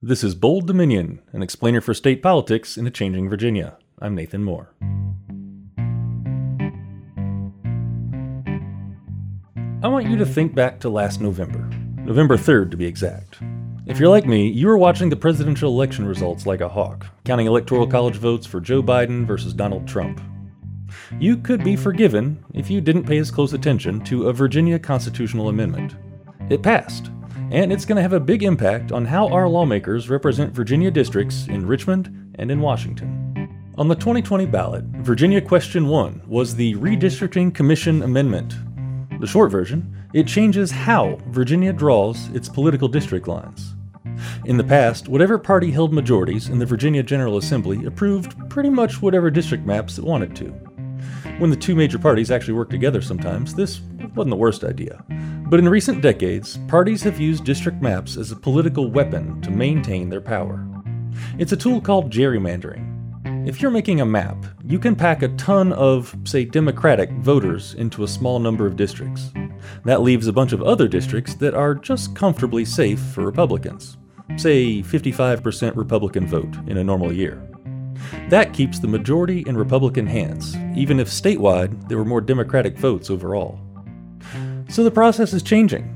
This is Bold Dominion, an explainer for state politics in a changing Virginia. I'm Nathan Moore. I want you to think back to last November, November 3rd to be exact. If you're like me, you were watching the presidential election results like a hawk, counting electoral college votes for Joe Biden versus Donald Trump. You could be forgiven if you didn't pay as close attention to a Virginia constitutional amendment. It passed, and it's going to have a big impact on how our lawmakers represent Virginia districts in Richmond and in Washington. On the 2020 ballot, Virginia Question 1 was the Redistricting Commission Amendment. The short version, it changes how Virginia draws its political district lines. In the past, whatever party held majorities in the Virginia General Assembly approved pretty much whatever district maps it wanted to. When the two major parties actually worked together sometimes, this wasn't the worst idea. But in recent decades, parties have used district maps as a political weapon to maintain their power. It's a tool called gerrymandering. If you're making a map, you can pack a ton of, say, Democratic voters into a small number of districts. That leaves a bunch of other districts that are just comfortably safe for Republicans. Say 55% Republican vote in a normal year. That keeps the majority in Republican hands, even if statewide there were more Democratic votes overall. So the process is changing.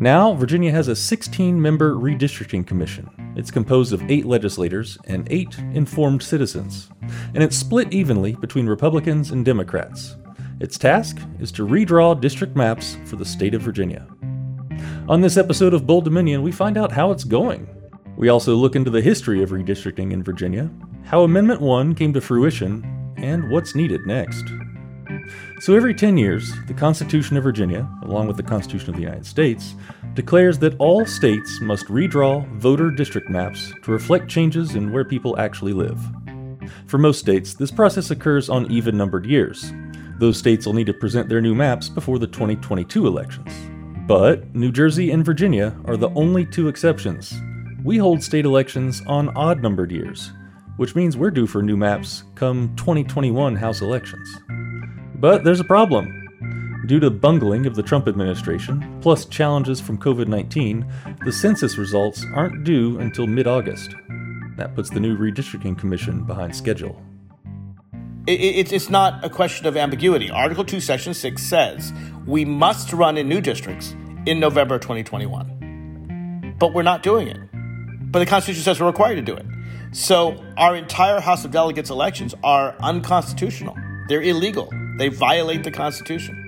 Now, Virginia has a 16 member redistricting commission. It's composed of eight legislators and eight informed citizens, and it's split evenly between Republicans and Democrats. Its task is to redraw district maps for the state of Virginia. On this episode of Bold Dominion, we find out how it's going. We also look into the history of redistricting in Virginia, how Amendment 1 came to fruition, and what's needed next. So every 10 years, the Constitution of Virginia, along with the Constitution of the United States, declares that all states must redraw voter district maps to reflect changes in where people actually live. For most states, this process occurs on even numbered years. Those states will need to present their new maps before the 2022 elections. But New Jersey and Virginia are the only two exceptions. We hold state elections on odd numbered years, which means we're due for new maps come 2021 House elections. But there's a problem. Due to bungling of the Trump administration, plus challenges from COVID 19, the census results aren't due until mid August. That puts the new redistricting commission behind schedule. It, it's not a question of ambiguity. Article 2, Section 6 says we must run in new districts in November 2021. But we're not doing it. But the Constitution says we're required to do it. So our entire House of Delegates elections are unconstitutional, they're illegal. They violate the Constitution.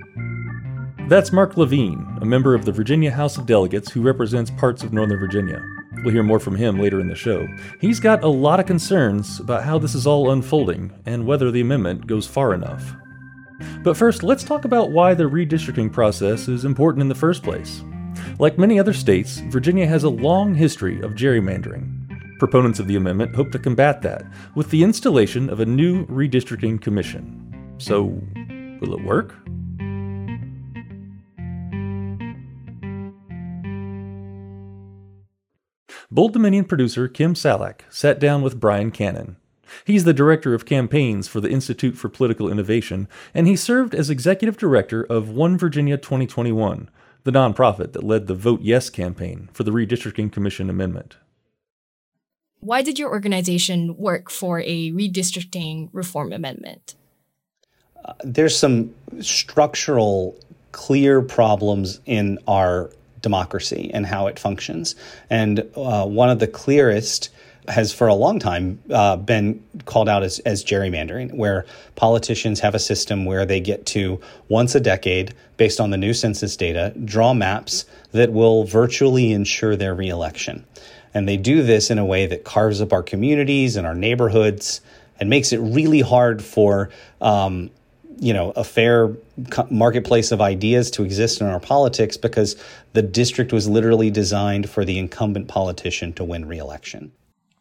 That's Mark Levine, a member of the Virginia House of Delegates who represents parts of Northern Virginia. We'll hear more from him later in the show. He's got a lot of concerns about how this is all unfolding and whether the amendment goes far enough. But first, let's talk about why the redistricting process is important in the first place. Like many other states, Virginia has a long history of gerrymandering. Proponents of the amendment hope to combat that with the installation of a new redistricting commission. So, will it work? Bold Dominion producer Kim Salak sat down with Brian Cannon. He's the director of campaigns for the Institute for Political Innovation, and he served as executive director of One Virginia 2021, the nonprofit that led the Vote Yes campaign for the Redistricting Commission amendment. Why did your organization work for a redistricting reform amendment? There's some structural, clear problems in our democracy and how it functions. And uh, one of the clearest has for a long time uh, been called out as, as gerrymandering, where politicians have a system where they get to once a decade, based on the new census data, draw maps that will virtually ensure their reelection. And they do this in a way that carves up our communities and our neighborhoods and makes it really hard for um, you know a fair marketplace of ideas to exist in our politics because the district was literally designed for the incumbent politician to win re-election.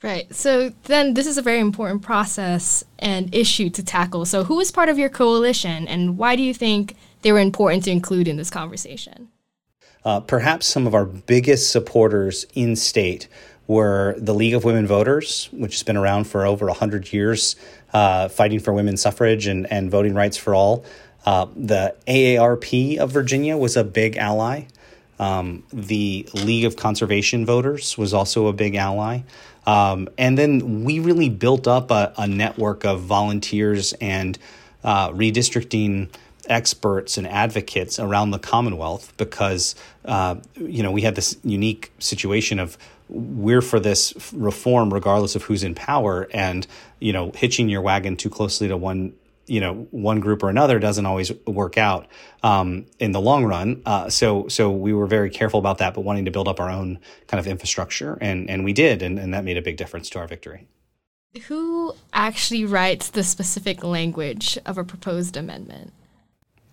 Right. So then this is a very important process and issue to tackle. So who is part of your coalition and why do you think they were important to include in this conversation? Uh, perhaps some of our biggest supporters in state were the League of Women Voters, which has been around for over 100 years, uh, fighting for women's suffrage and, and voting rights for all. Uh, the AARP of Virginia was a big ally. Um, the League of Conservation Voters was also a big ally. Um, and then we really built up a, a network of volunteers and uh, redistricting experts and advocates around the Commonwealth because uh, you know we had this unique situation of we're for this reform regardless of who's in power and you know hitching your wagon too closely to one you know one group or another doesn't always work out um, in the long run. Uh, so so we were very careful about that, but wanting to build up our own kind of infrastructure, and and we did, and, and that made a big difference to our victory. Who actually writes the specific language of a proposed amendment?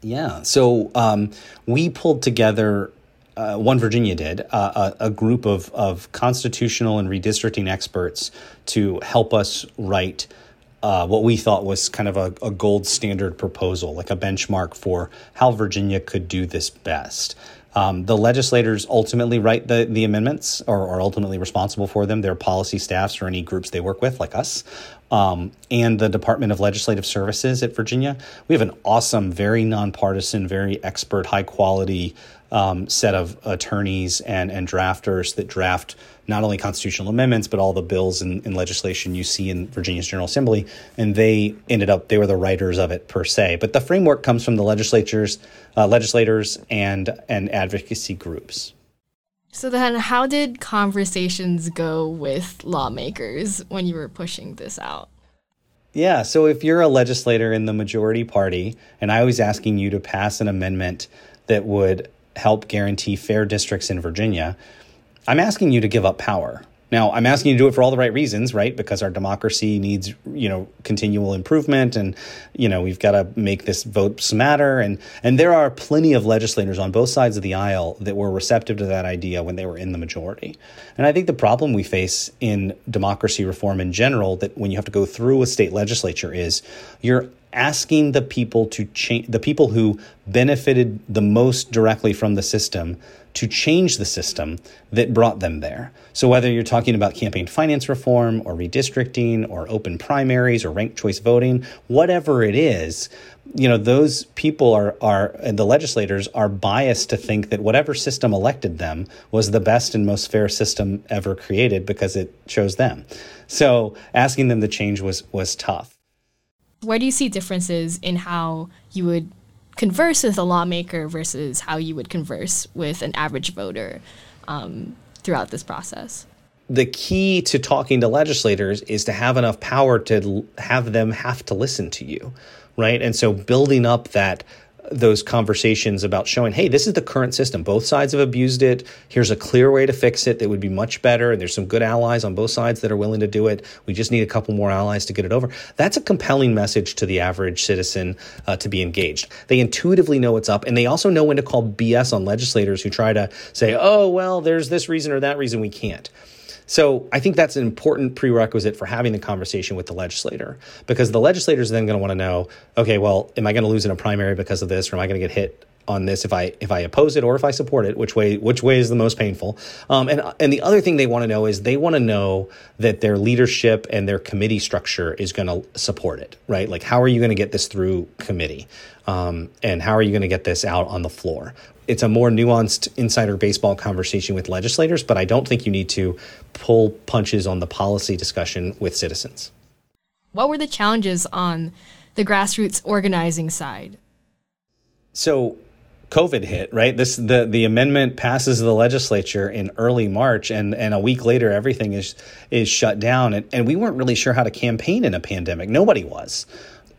Yeah, so um, we pulled together. Uh, One Virginia did uh, a, a, group of, of constitutional and redistricting experts to help us write uh, what we thought was kind of a, a, gold standard proposal, like a benchmark for how Virginia could do this best. Um, the legislators ultimately write the, the amendments or are ultimately responsible for them. Their policy staffs or any groups they work with, like us, um, and the Department of Legislative Services at Virginia. We have an awesome, very nonpartisan, very expert, high quality um, set of attorneys and, and drafters that draft not only constitutional amendments, but all the bills and, and, legislation you see in Virginia's General Assembly. And they ended up, they were the writers of it per se. But the framework comes from the legislatures, uh, legislators, and, and advocacy groups. So then, how did conversations go with lawmakers when you were pushing this out? Yeah, so if you're a legislator in the majority party, and I was asking you to pass an amendment that would help guarantee fair districts in Virginia, I'm asking you to give up power. Now, I'm asking you to do it for all the right reasons, right? Because our democracy needs, you know, continual improvement and, you know, we've got to make this votes matter. And, and there are plenty of legislators on both sides of the aisle that were receptive to that idea when they were in the majority. And I think the problem we face in democracy reform in general, that when you have to go through a state legislature is you're asking the people to change, the people who benefited the most directly from the system to change the system that brought them there. So, whether you're talking about campaign finance reform or redistricting or open primaries or ranked choice voting, whatever it is, you know, those people are, are the legislators are biased to think that whatever system elected them was the best and most fair system ever created because it chose them. So, asking them to change was, was tough. Where do you see differences in how you would converse with a lawmaker versus how you would converse with an average voter um, throughout this process? The key to talking to legislators is to have enough power to have them have to listen to you, right? And so building up that those conversations about showing, hey, this is the current system. Both sides have abused it. Here's a clear way to fix it that would be much better. And there's some good allies on both sides that are willing to do it. We just need a couple more allies to get it over. That's a compelling message to the average citizen uh, to be engaged. They intuitively know what's up, and they also know when to call BS on legislators who try to say, oh, well, there's this reason or that reason we can't. So I think that's an important prerequisite for having the conversation with the legislator because the legislator is then going to want to know, okay, well, am I going to lose in a primary because of this, or am I going to get hit on this if I if I oppose it or if I support it, which way which way is the most painful? Um, and and the other thing they want to know is they want to know that their leadership and their committee structure is going to support it, right? Like how are you going to get this through committee, um, and how are you going to get this out on the floor? It's a more nuanced insider baseball conversation with legislators, but I don't think you need to pull punches on the policy discussion with citizens. What were the challenges on the grassroots organizing side? So COVID hit, right? This the the amendment passes the legislature in early March, and and a week later, everything is is shut down, and, and we weren't really sure how to campaign in a pandemic. Nobody was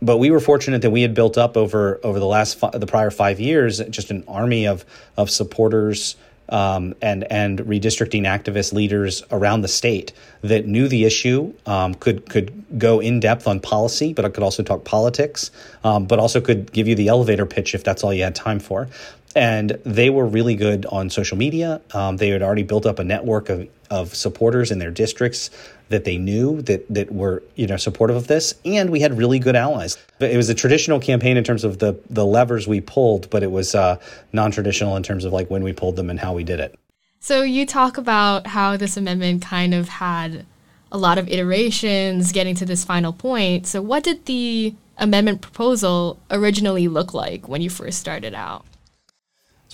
but we were fortunate that we had built up over over the last fi- the prior five years just an army of of supporters um, and and redistricting activist leaders around the state that knew the issue, um, could could go in depth on policy, but I could also talk politics, um, but also could give you the elevator pitch if that's all you had time for. And they were really good on social media. Um, they had already built up a network of of supporters in their districts that they knew that that were you know supportive of this, and we had really good allies. But it was a traditional campaign in terms of the the levers we pulled, but it was uh, non traditional in terms of like when we pulled them and how we did it. So you talk about how this amendment kind of had a lot of iterations getting to this final point. So what did the amendment proposal originally look like when you first started out?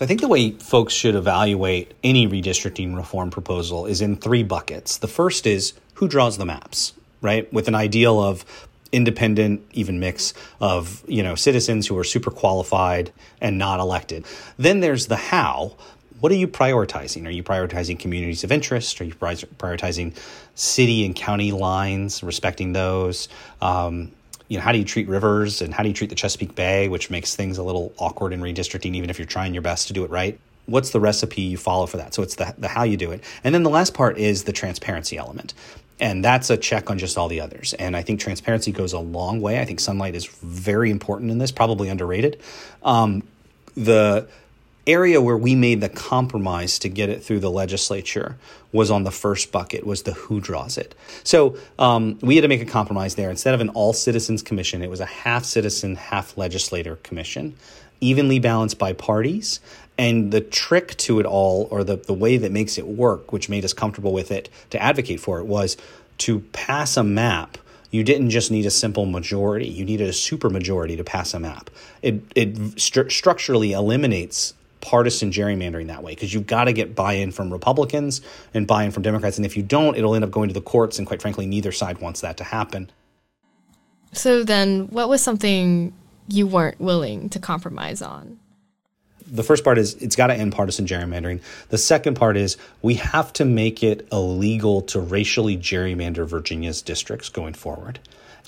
So I think the way folks should evaluate any redistricting reform proposal is in three buckets. The first is who draws the maps, right? With an ideal of independent, even mix of you know citizens who are super qualified and not elected. Then there's the how. What are you prioritizing? Are you prioritizing communities of interest? Are you prioritizing city and county lines, respecting those? Um, you know, how do you treat rivers and how do you treat the Chesapeake Bay, which makes things a little awkward in redistricting, even if you're trying your best to do it right. What's the recipe you follow for that? So it's the, the how you do it. And then the last part is the transparency element. And that's a check on just all the others. And I think transparency goes a long way. I think sunlight is very important in this, probably underrated. Um, the area where we made the compromise to get it through the legislature was on the first bucket was the who draws it. So um, we had to make a compromise there. Instead of an all citizens commission it was a half citizen half legislator commission evenly balanced by parties. And the trick to it all or the, the way that makes it work which made us comfortable with it to advocate for it was to pass a map. You didn't just need a simple majority. You needed a supermajority to pass a map. It, it st- structurally eliminates partisan gerrymandering that way because you've got to get buy-in from Republicans and buy-in from Democrats, and if you don't, it'll end up going to the courts, and quite frankly, neither side wants that to happen. So then, what was something you weren't willing to compromise on? The first part is it's got to end partisan gerrymandering. The second part is we have to make it illegal to racially gerrymander Virginia's districts going forward.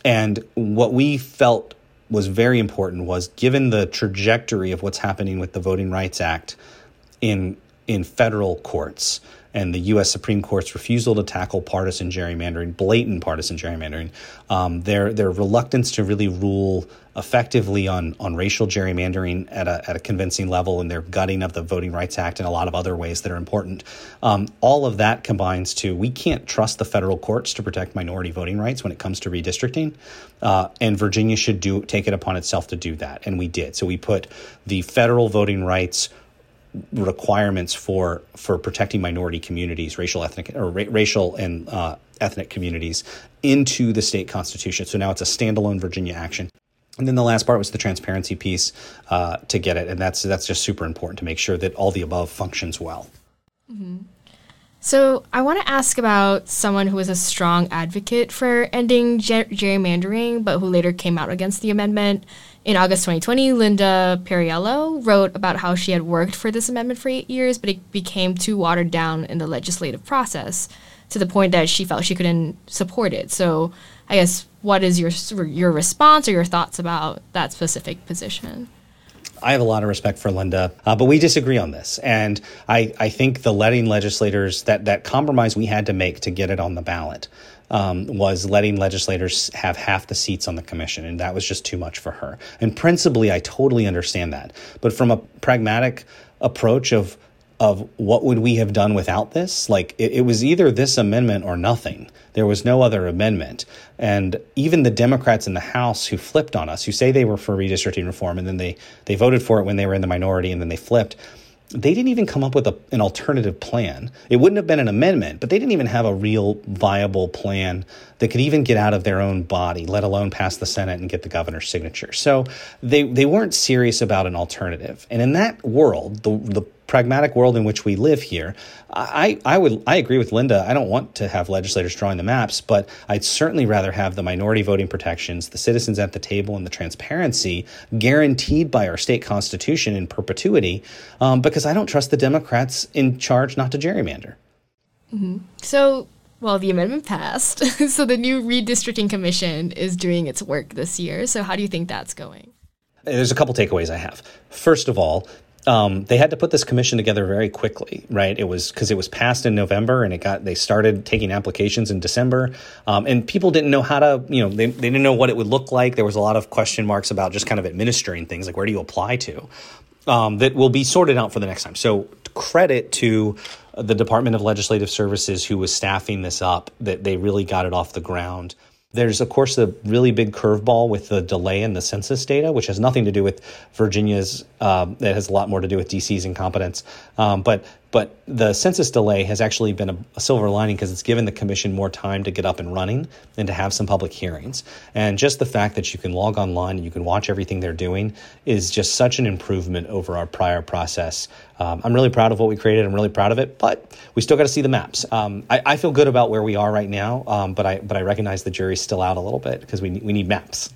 And what we felt was very important was given the trajectory of what's happening with the Voting Rights Act in in federal courts and the U.S. Supreme Court's refusal to tackle partisan gerrymandering, blatant partisan gerrymandering, um, their their reluctance to really rule effectively on on racial gerrymandering at a at a convincing level, and their gutting of the Voting Rights Act and a lot of other ways that are important. Um, all of that combines to we can't trust the federal courts to protect minority voting rights when it comes to redistricting, uh, and Virginia should do take it upon itself to do that, and we did. So we put the federal voting rights requirements for for protecting minority communities, racial, ethnic, or ra- racial and uh, ethnic communities into the state constitution. So now it's a standalone Virginia action. And then the last part was the transparency piece uh, to get it, and that's that's just super important to make sure that all the above functions well. Mm-hmm. So I want to ask about someone who was a strong advocate for ending ger- gerrymandering, but who later came out against the amendment. In August 2020, Linda Perriello wrote about how she had worked for this amendment for eight years, but it became too watered down in the legislative process to the point that she felt she couldn't support it. So, I guess, what is your your response or your thoughts about that specific position? I have a lot of respect for Linda, uh, but we disagree on this. And I, I think the letting legislators, that, that compromise we had to make to get it on the ballot, um, was letting legislators have half the seats on the commission, and that was just too much for her. And principally, I totally understand that. But from a pragmatic approach of of what would we have done without this? Like it, it, was either this amendment or nothing. There was no other amendment. And even the Democrats in the House who flipped on us, who say they were for redistricting reform, and then they they voted for it when they were in the minority, and then they flipped they didn't even come up with a, an alternative plan. It wouldn't have been an amendment, but they didn't even have a real viable plan that could even get out of their own body, let alone pass the Senate and get the governor's signature. So they, they weren't serious about an alternative. And in that world, the, the pragmatic world in which we live here, I, I would I agree with Linda. I don't want to have legislators drawing the maps, but I'd certainly rather have the minority voting protections, the citizens at the table, and the transparency guaranteed by our state constitution in perpetuity, um, because I don't trust the Democrats in charge not to gerrymander. Mm-hmm. So well, the amendment passed. so the new redistricting commission is doing its work this year. So how do you think that's going? There's a couple takeaways I have. First of all, um, they had to put this commission together very quickly, right? It was because it was passed in November and it got they started taking applications in December, um, and people didn't know how to, you know, they, they didn't know what it would look like. There was a lot of question marks about just kind of administering things, like where do you apply to, um, that will be sorted out for the next time. So credit to the Department of Legislative Services who was staffing this up that they really got it off the ground. There's, of course, a really big curveball with the delay in the census data, which has nothing to do with Virginia's, um, that has a lot more to do with DC's incompetence. Um, but But the census delay has actually been a, a silver lining because it's given the commission more time to get up and running and to have some public hearings. And just the fact that you can log online and you can watch everything they're doing is just such an improvement over our prior process. Um, I'm really proud of what we created. I'm really proud of it, but we still got to see the maps. Um, I, I, feel good about where we are right now, um, but I but I recognize the jury's still out a little bit because we we need maps.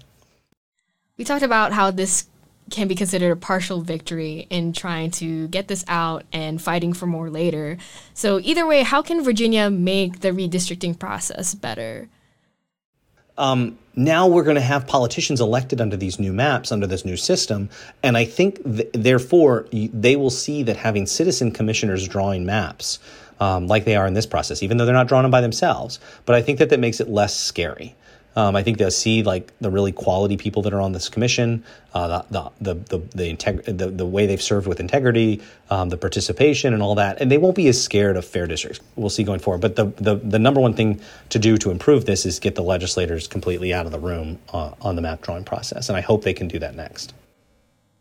We talked about how this can be considered a partial victory in trying to get this out and fighting for more later. So, either way, how can Virginia make the redistricting process better? Um, now we're going to have politicians elected under these new maps, under this new system. And I think, th- therefore, they will see that having citizen commissioners drawing maps, um, like they are in this process, even though they're not drawn them by themselves, but I think that that makes it less scary. Um, I think they'll see like the really quality people that are on this commission, uh, the, the, the, the, integ- the, the way they've served with integrity, um, the participation and all that. And they won't be as scared of fair districts. We'll see going forward. But the, the, the number one thing to do to improve this is get the legislators completely out of the room uh, on the map drawing process. And I hope they can do that next.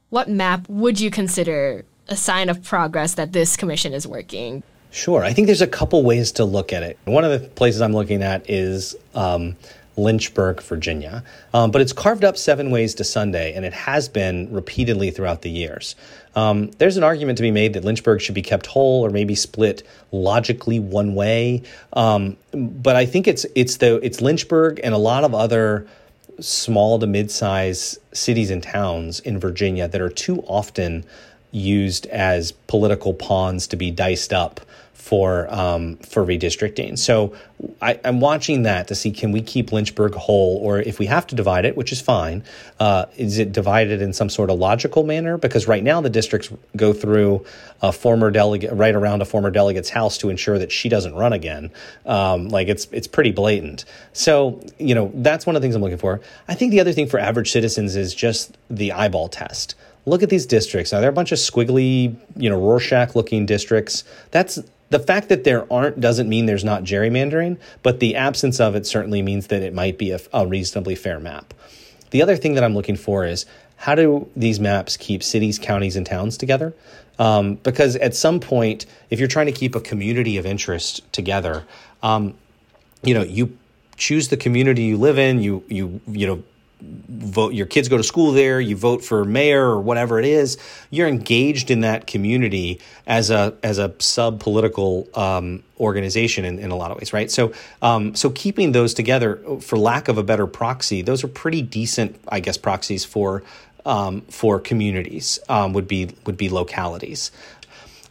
What map would you consider a sign of progress that this commission is working? Sure. I think there's a couple ways to look at it. One of the places I'm looking at is um, Lynchburg, Virginia. Um, but it's carved up seven ways to Sunday, and it has been repeatedly throughout the years. Um, there's an argument to be made that Lynchburg should be kept whole or maybe split logically one way. Um, but I think it's it's the it's Lynchburg and a lot of other small to mid-size cities and towns in Virginia that are too often used as political pawns to be diced up for um, for redistricting. So I, am watching that to see can we keep Lynchburg whole, or if we have to divide it, which is fine, uh, is it divided in some sort of logical manner? Because right now the districts go through a former delegate, right around a former delegate's house to ensure that she doesn't run again. Um, like it's it's pretty blatant. So you know that's one of the things I'm looking for. I think the other thing for average citizens is just the eyeball test look at these districts. Now, they're a bunch of squiggly, you know, Rorschach looking districts. That's the fact that there aren't doesn't mean there's not gerrymandering, but the absence of it certainly means that it might be a, a reasonably fair map. The other thing that I'm looking for is how do these maps keep cities, counties, and towns together? Um, because at some point, if you're trying to keep a community of interest together, um, you know, you choose the community you live in. You you you know vote your kids go to school there you vote for mayor or whatever it is you're engaged in that community as a as a sub political um, organization in, in a lot of ways right? So um, so keeping those together for lack of a better proxy those are pretty decent i guess proxies for um, for communities um, would be would be localities.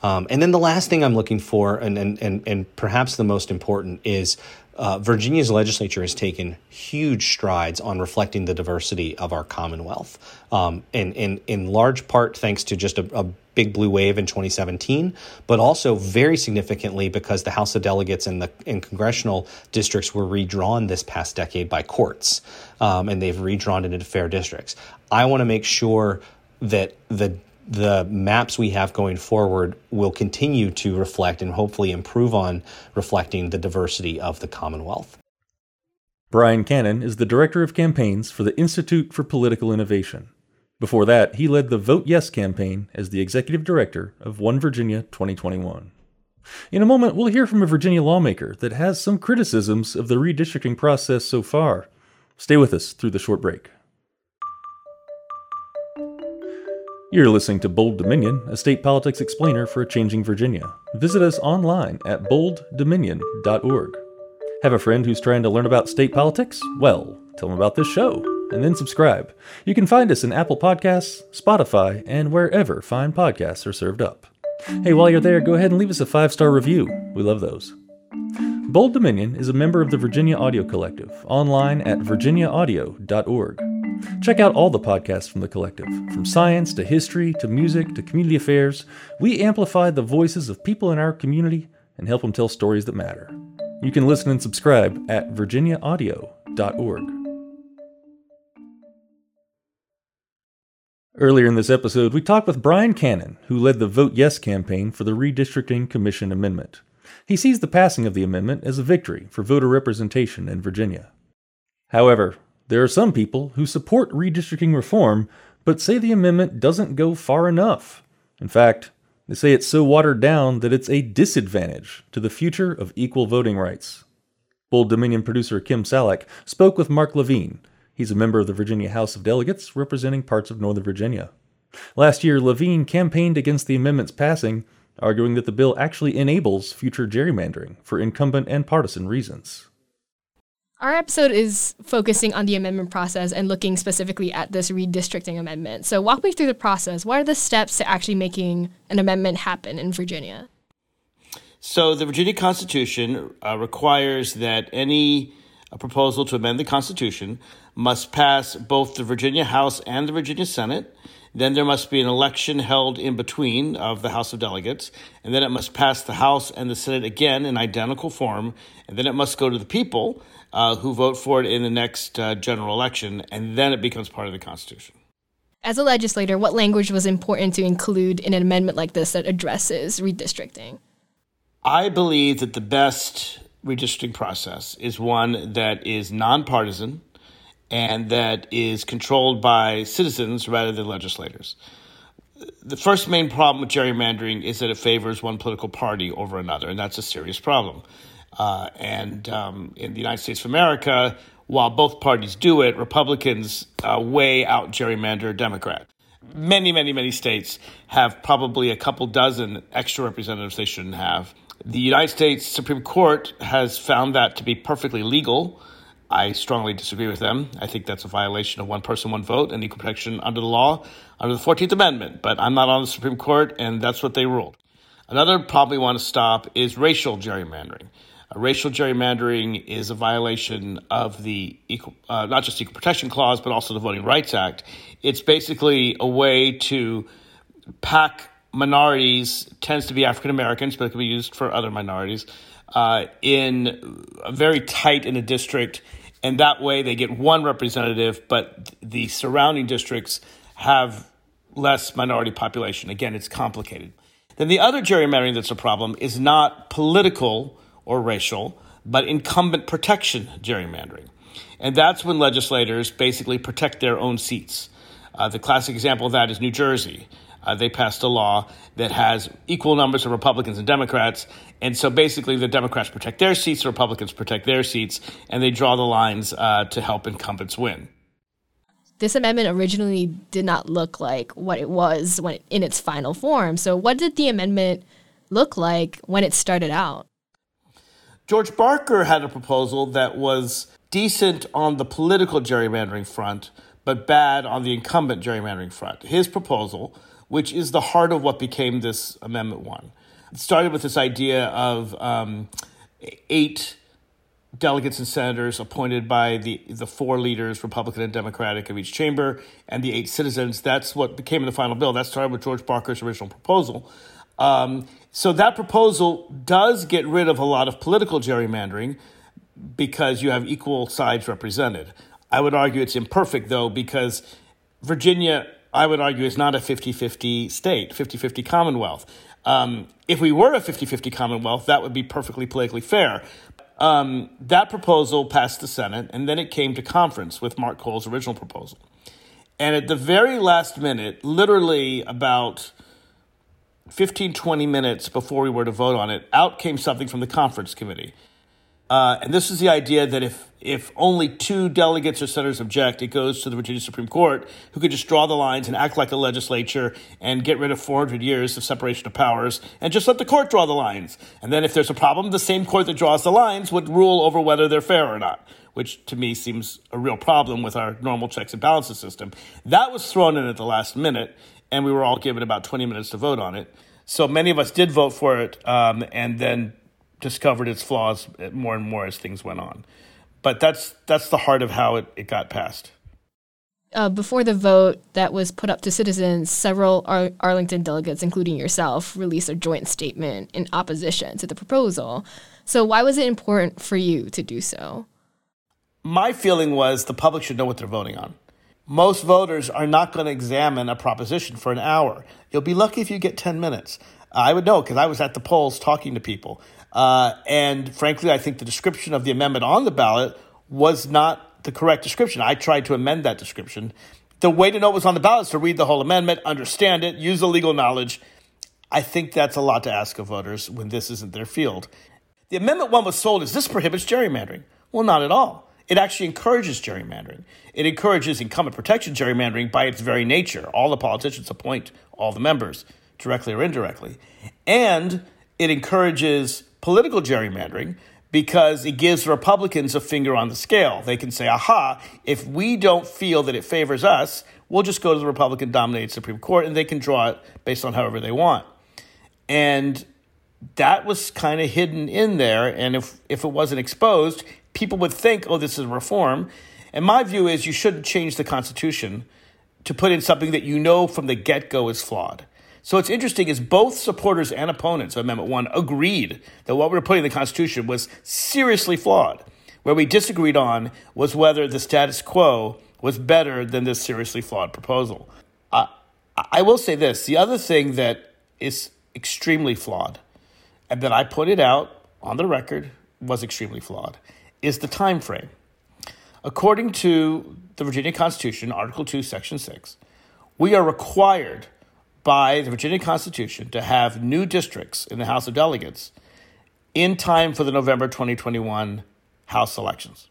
Um, and then the last thing I'm looking for, and, and, and, and perhaps the most important, is uh, Virginia's legislature has taken huge strides on reflecting the diversity of our Commonwealth, um, and, and in large part thanks to just a, a, big blue wave in 2017, but also very significantly because the House of Delegates and the and congressional districts were redrawn this past decade by courts, um, and they've redrawn it into fair districts. I want to make sure that the the maps we have going forward will continue to reflect and hopefully improve on reflecting the diversity of the Commonwealth. Brian Cannon is the Director of Campaigns for the Institute for Political Innovation. Before that, he led the Vote Yes campaign as the Executive Director of One Virginia 2021. In a moment, we'll hear from a Virginia lawmaker that has some criticisms of the redistricting process so far. Stay with us through the short break. You're listening to Bold Dominion, a state politics explainer for a changing Virginia. Visit us online at bolddominion.org. Have a friend who's trying to learn about state politics? Well, tell them about this show and then subscribe. You can find us in Apple Podcasts, Spotify, and wherever fine podcasts are served up. Hey, while you're there, go ahead and leave us a five star review. We love those. Bold Dominion is a member of the Virginia Audio Collective, online at virginiaaudio.org. Check out all the podcasts from the collective, from science to history to music to community affairs. We amplify the voices of people in our community and help them tell stories that matter. You can listen and subscribe at virginiaaudio.org. Earlier in this episode, we talked with Brian Cannon, who led the Vote Yes campaign for the Redistricting Commission Amendment. He sees the passing of the amendment as a victory for voter representation in Virginia. However, there are some people who support redistricting reform but say the amendment doesn't go far enough. In fact, They say it's so watered down that it's a disadvantage to the future of equal voting rights. Bold Dominion producer Kim Salek spoke with Mark Levine. He's a member of the Virginia House of Delegates representing parts of Northern Virginia. Last year, Levine campaigned against the amendment's passing, arguing that the bill actually enables future gerrymandering for incumbent and partisan reasons. Our episode is focusing on the amendment process and looking specifically at this redistricting amendment. So, walk me through the process. What are the steps to actually making an amendment happen in Virginia? So, the Virginia Constitution uh, requires that any uh, proposal to amend the Constitution must pass both the Virginia House and the Virginia Senate. Then there must be an election held in between of the House of Delegates, and then it must pass the House and the Senate again in identical form, and then it must go to the people uh, who vote for it in the next uh, general election, and then it becomes part of the Constitution. As a legislator, what language was important to include in an amendment like this that addresses redistricting? I believe that the best redistricting process is one that is nonpartisan and that is controlled by citizens rather than legislators. The first main problem with gerrymandering is that it favors one political party over another, and that's a serious problem. Uh, and um, in the United States of America, while both parties do it, Republicans uh, way out gerrymander Democrat. Many, many, many states have probably a couple dozen extra representatives they shouldn't have. The United States Supreme Court has found that to be perfectly legal. I strongly disagree with them. I think that's a violation of one person, one vote and equal protection under the law, under the 14th Amendment. But I'm not on the Supreme Court, and that's what they ruled. Another problem we want to stop is racial gerrymandering. Racial gerrymandering is a violation of the equal, uh, not just equal protection clause, but also the Voting Rights Act. It's basically a way to pack minorities, tends to be African Americans, but it can be used for other minorities, uh, in very tight in a district, and that way they get one representative, but the surrounding districts have less minority population. Again, it's complicated. Then the other gerrymandering that's a problem is not political or racial, but incumbent protection gerrymandering. And that's when legislators basically protect their own seats. Uh, the classic example of that is New Jersey. Uh, they passed a law that has equal numbers of Republicans and Democrats. And so basically, the Democrats protect their seats, the Republicans protect their seats, and they draw the lines uh, to help incumbents win. This amendment originally did not look like what it was when it, in its final form. So, what did the amendment look like when it started out? George Barker had a proposal that was decent on the political gerrymandering front, but bad on the incumbent gerrymandering front. His proposal, which is the heart of what became this Amendment 1, started with this idea of um, eight delegates and senators appointed by the, the four leaders, Republican and Democratic, of each chamber, and the eight citizens. That's what became the final bill. That started with George Barker's original proposal. Um, so that proposal does get rid of a lot of political gerrymandering because you have equal sides represented. I would argue it's imperfect, though, because Virginia, I would argue, is not a 50 50 state, 50 50 Commonwealth. Um, if we were a 50 50 Commonwealth, that would be perfectly politically fair. Um, that proposal passed the Senate, and then it came to conference with Mark Cole's original proposal. And at the very last minute, literally about 15, 20 minutes before we were to vote on it, out came something from the conference committee. Uh, and this is the idea that if, if only two delegates or senators object, it goes to the Virginia Supreme Court, who could just draw the lines and act like a legislature and get rid of 400 years of separation of powers and just let the court draw the lines. And then if there's a problem, the same court that draws the lines would rule over whether they're fair or not, which to me seems a real problem with our normal checks and balances system. That was thrown in at the last minute and we were all given about 20 minutes to vote on it. So many of us did vote for it um, and then discovered its flaws more and more as things went on. But that's that's the heart of how it, it got passed. Uh, before the vote that was put up to citizens, several Ar- Arlington delegates, including yourself, released a joint statement in opposition to the proposal. So, why was it important for you to do so? My feeling was the public should know what they're voting on. Most voters are not going to examine a proposition for an hour. You'll be lucky if you get 10 minutes. I would know because I was at the polls talking to people. Uh, and frankly, I think the description of the amendment on the ballot was not the correct description. I tried to amend that description. The way to know it was on the ballot is to read the whole amendment, understand it, use the legal knowledge. I think that's a lot to ask of voters when this isn't their field. The Amendment 1 was sold as this prohibits gerrymandering. Well, not at all. It actually encourages gerrymandering. It encourages incumbent protection gerrymandering by its very nature. All the politicians appoint all the members, directly or indirectly. And it encourages political gerrymandering because it gives Republicans a finger on the scale. They can say, aha, if we don't feel that it favors us, we'll just go to the Republican dominated Supreme Court and they can draw it based on however they want. And that was kind of hidden in there. And if, if it wasn't exposed, people would think, oh, this is reform. And my view is you shouldn't change the Constitution to put in something that you know from the get go is flawed. So what's interesting is both supporters and opponents of Amendment 1 agreed that what we were putting in the Constitution was seriously flawed. Where we disagreed on was whether the status quo was better than this seriously flawed proposal. Uh, I will say this the other thing that is extremely flawed, and that I put it out on the record was extremely flawed, is the time frame. According to the Virginia Constitution, Article 2, Section 6, we are required by the Virginia Constitution to have new districts in the House of Delegates in time for the November 2021 House elections.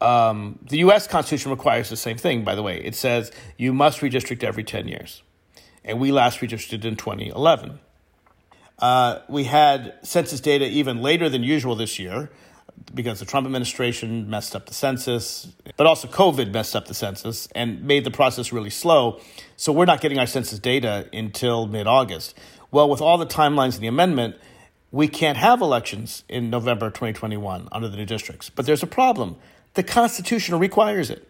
Um, the U.S. Constitution requires the same thing, by the way. It says you must redistrict every 10 years. And we last redistricted in 2011. Uh, we had census data even later than usual this year because the Trump administration messed up the census, but also COVID messed up the census and made the process really slow. So we're not getting our census data until mid August. Well, with all the timelines in the amendment, we can't have elections in November 2021 under the new districts. But there's a problem. The Constitution requires it.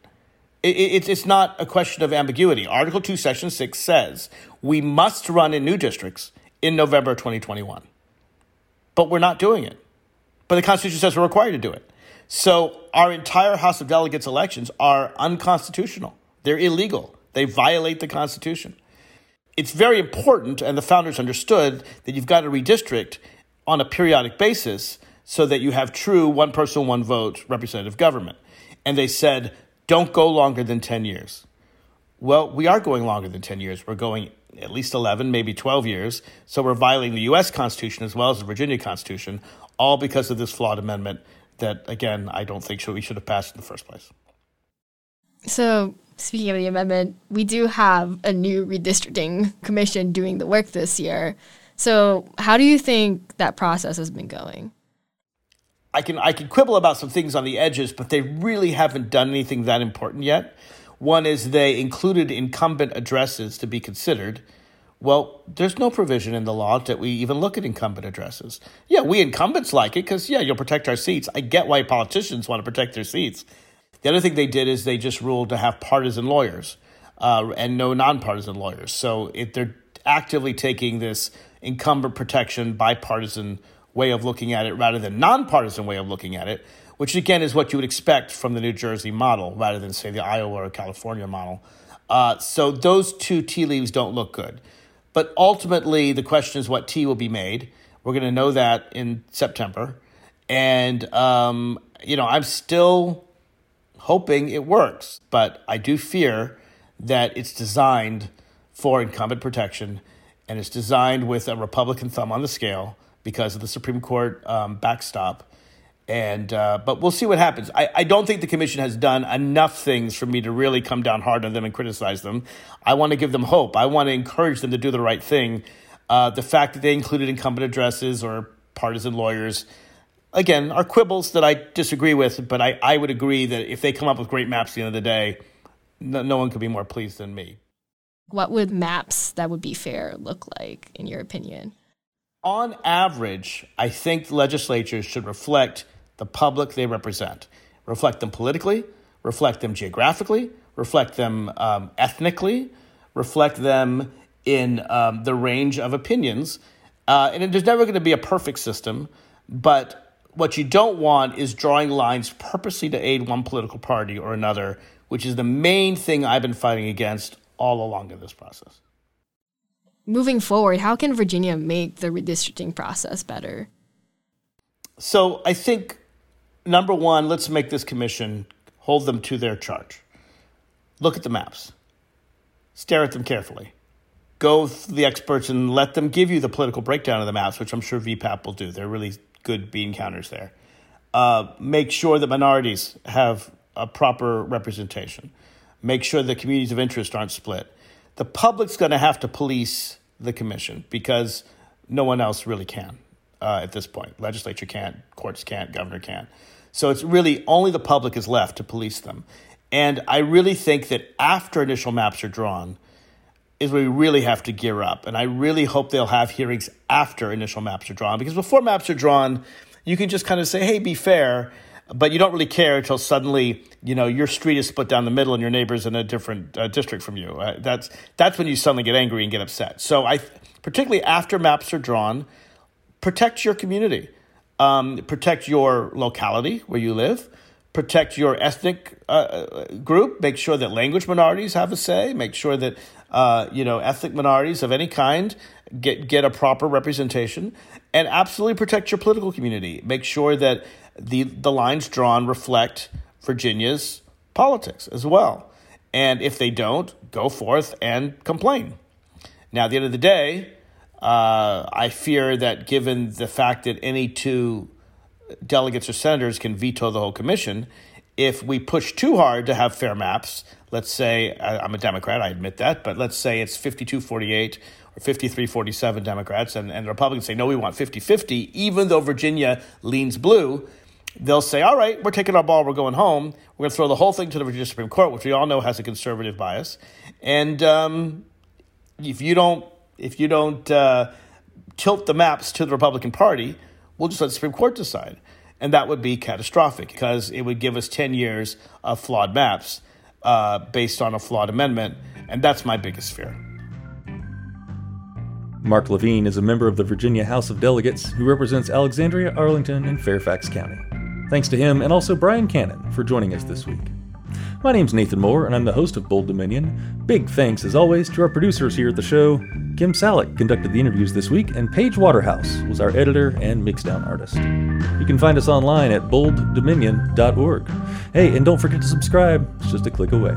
It's not a question of ambiguity. Article 2, Section 6 says we must run in new districts in November 2021. But we're not doing it. But the Constitution says we're required to do it. So our entire House of Delegates elections are unconstitutional. They're illegal. They violate the Constitution. It's very important, and the founders understood that you've got to redistrict on a periodic basis so that you have true one person, one vote representative government. And they said, don't go longer than 10 years. Well, we are going longer than 10 years. We're going at least 11, maybe 12 years. So we're violating the U.S. Constitution as well as the Virginia Constitution, all because of this flawed amendment that, again, I don't think should we should have passed in the first place. So, speaking of the amendment, we do have a new redistricting commission doing the work this year. So, how do you think that process has been going? I can I can quibble about some things on the edges, but they really haven't done anything that important yet. One is they included incumbent addresses to be considered. Well, there's no provision in the law that we even look at incumbent addresses. Yeah, we incumbents like it because, yeah, you'll protect our seats. I get why politicians want to protect their seats. The other thing they did is they just ruled to have partisan lawyers uh, and no nonpartisan lawyers. So if they're actively taking this incumbent protection bipartisan way of looking at it rather than nonpartisan way of looking at it, which again is what you would expect from the New Jersey model rather than, say, the Iowa or California model. Uh, so those two tea leaves don't look good. But ultimately, the question is what tea will be made. We're going to know that in September. And, um, you know, I'm still hoping it works, but I do fear that it's designed for incumbent protection and it's designed with a Republican thumb on the scale because of the Supreme Court um, backstop and uh, but we'll see what happens. I, I don't think the commission has done enough things for me to really come down hard on them and criticize them. I want to give them hope. I want to encourage them to do the right thing. Uh, the fact that they included incumbent addresses or partisan lawyers, again, are quibbles that I disagree with. But I, I would agree that if they come up with great maps at the end of the day, no, no one could be more pleased than me. What would maps that would be fair look like, in your opinion? On average, I think legislatures should reflect the public they represent. Reflect them politically, reflect them geographically, reflect them um, ethnically, reflect them in um, the range of opinions. Uh, and there's never going to be a perfect system, but what you don't want is drawing lines purposely to aid one political party or another, which is the main thing I've been fighting against all along in this process. Moving forward, how can Virginia make the redistricting process better? So I think number one, let's make this commission hold them to their charge. Look at the maps, stare at them carefully, go through the experts and let them give you the political breakdown of the maps, which I'm sure VPAP will do. They're really good bean counters there. Uh, make sure that minorities have a proper representation. Make sure the communities of interest aren't split. The public's going to have to police the commission because no one else really can uh, at this point. Legislature can't, courts can't, governor can't. So it's really only the public is left to police them. And I really think that after initial maps are drawn, is where we really have to gear up. And I really hope they'll have hearings after initial maps are drawn because before maps are drawn, you can just kind of say, hey, be fair, but you don't really care until suddenly, you know, your street is split down the middle and your neighbor's in a different uh, district from you. Uh, that's, that's when you suddenly get angry and get upset. So I, particularly after maps are drawn, protect your community, um, protect your locality where you live, protect your ethnic uh, group, make sure that language minorities have a say, make sure that uh, you know ethnic minorities of any kind get get a proper representation, and absolutely protect your political community. Make sure that the the lines drawn reflect Virginia's politics as well. And if they don't, go forth and complain. Now, at the end of the day, uh, I fear that given the fact that any two delegates or senators can veto the whole commission, if we push too hard to have fair maps, let's say I'm a Democrat, I admit that, but let's say it's 52 48 or 53 47 Democrats, and, and the Republicans say, no, we want 50 50, even though Virginia leans blue, they'll say, all right, we're taking our ball, we're going home. We're going to throw the whole thing to the Virginia Supreme Court, which we all know has a conservative bias. And um, if you don't if you don't uh, tilt the maps to the Republican Party, we'll just let the Supreme Court decide. And that would be catastrophic because it would give us 10 years of flawed maps uh, based on a flawed amendment. And that's my biggest fear. Mark Levine is a member of the Virginia House of Delegates who represents Alexandria, Arlington, and Fairfax County. Thanks to him and also Brian Cannon for joining us this week. My name's Nathan Moore, and I'm the host of Bold Dominion. Big thanks, as always, to our producers here at the show. Kim Salick conducted the interviews this week, and Paige Waterhouse was our editor and mixdown artist. You can find us online at bolddominion.org. Hey, and don't forget to subscribe, it's just a click away.